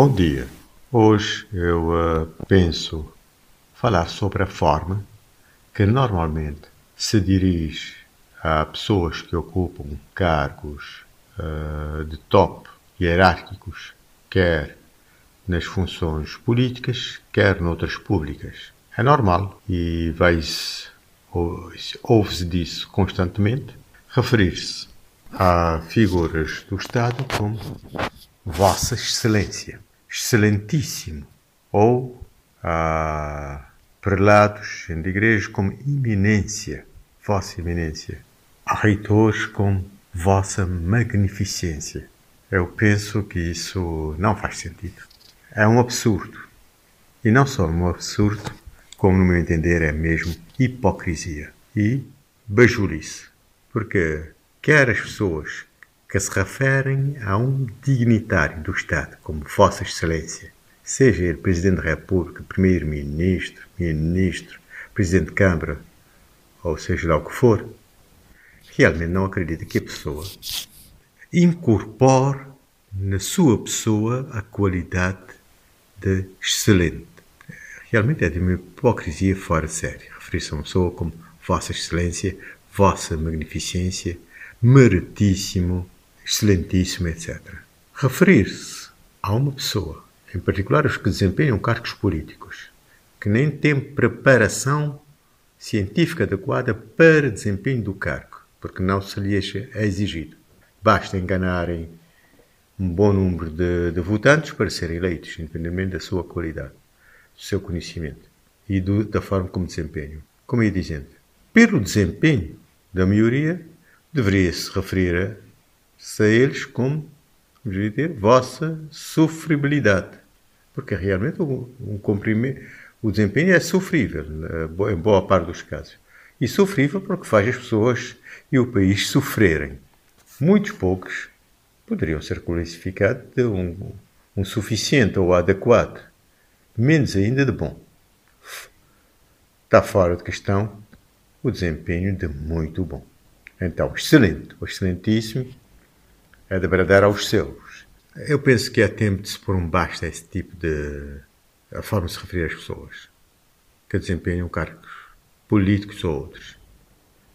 Bom dia. Hoje eu uh, penso falar sobre a forma que normalmente se dirige a pessoas que ocupam cargos uh, de top hierárquicos, quer nas funções políticas, quer noutras públicas. É normal e vai-se, ouve-se disso constantemente, referir-se a figuras do Estado como Vossa Excelência, Excelentíssimo, ou a prelados de igreja como Iminência, Vossa Eminência, a reitores como Vossa Magnificência. Eu penso que isso não faz sentido. É um absurdo. E não só um absurdo, como no meu entender é mesmo hipocrisia e bajulice. Porque quer as pessoas que se referem a um dignitário do Estado, como Vossa Excelência, seja ele Presidente da República, Primeiro-Ministro, Ministro, Presidente de Câmara, ou seja lá o que for, realmente não acredita que a pessoa incorpore na sua pessoa a qualidade de excelente. Realmente é de uma hipocrisia fora de série. Referir-se a uma pessoa como Vossa Excelência, Vossa Magnificência, meritíssimo, excelentíssimo, etc. Referir-se a uma pessoa, em particular os que desempenham cargos políticos, que nem têm preparação científica adequada para desempenho do cargo, porque não se lhes é exigido. Basta enganarem um bom número de, de votantes para serem eleitos, independentemente da sua qualidade, do seu conhecimento e do, da forma como desempenham. Como ia dizendo, pelo desempenho da maioria, deveria-se referir como, deveria ter, vossa sofribilidade. Porque realmente um, um o desempenho é sofrível, em boa parte dos casos. E sofrível porque faz as pessoas e o país sofrerem. Muitos poucos poderiam ser classificados de um, um suficiente ou adequado, menos ainda de bom. Está fora de questão o desempenho de muito bom. Então, excelente, o excelentíssimo é de bradar aos seus. Eu penso que é tempo de se pôr um basta a esse tipo de a forma de se referir às pessoas que desempenham cargos políticos ou outros.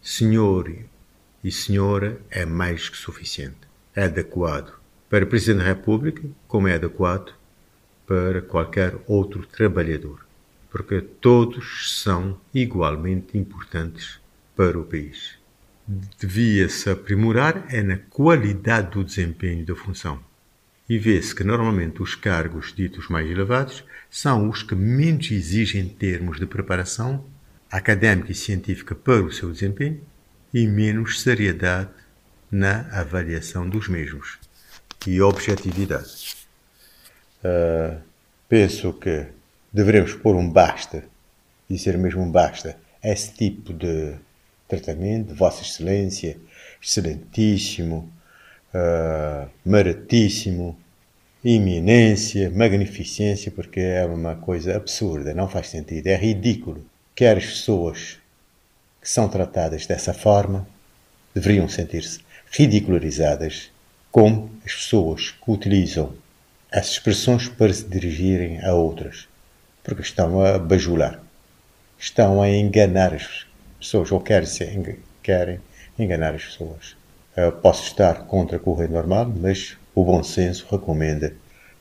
Senhor e senhora é mais que suficiente. É adequado para o Presidente da República, como é adequado para qualquer outro trabalhador, porque todos são igualmente importantes para o país devia-se aprimorar é na qualidade do desempenho da função. E vê-se que normalmente os cargos ditos mais elevados são os que menos exigem termos de preparação académica e científica para o seu desempenho e menos seriedade na avaliação dos mesmos e objetividade. Uh, penso que devemos pôr um basta, dizer mesmo um basta, a esse tipo de tratamento, Vossa Excelência, Excelentíssimo, uh, Meritíssimo, Iminência, Magnificência, porque é uma coisa absurda, não faz sentido, é ridículo. Quer as pessoas que são tratadas dessa forma deveriam sentir-se ridicularizadas, como as pessoas que utilizam essas expressões para se dirigirem a outras, porque estão a bajular, estão a enganar as pessoas ou querem, querem enganar as pessoas. Uh, posso estar contra a corrente normal, mas o bom senso recomenda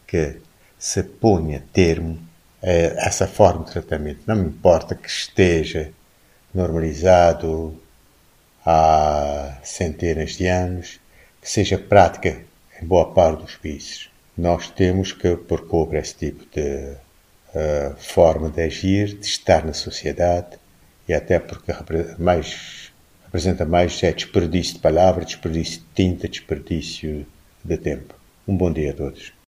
que se ponha termo a essa forma de tratamento. Não me importa que esteja normalizado há centenas de anos, que seja prática em boa parte dos países. Nós temos que pôr cobra esse tipo de uh, forma de agir, de estar na sociedade, e até porque mais, apresenta mais é desperdício de palavra, desperdício de tinta, desperdício de tempo. Um bom dia a todos.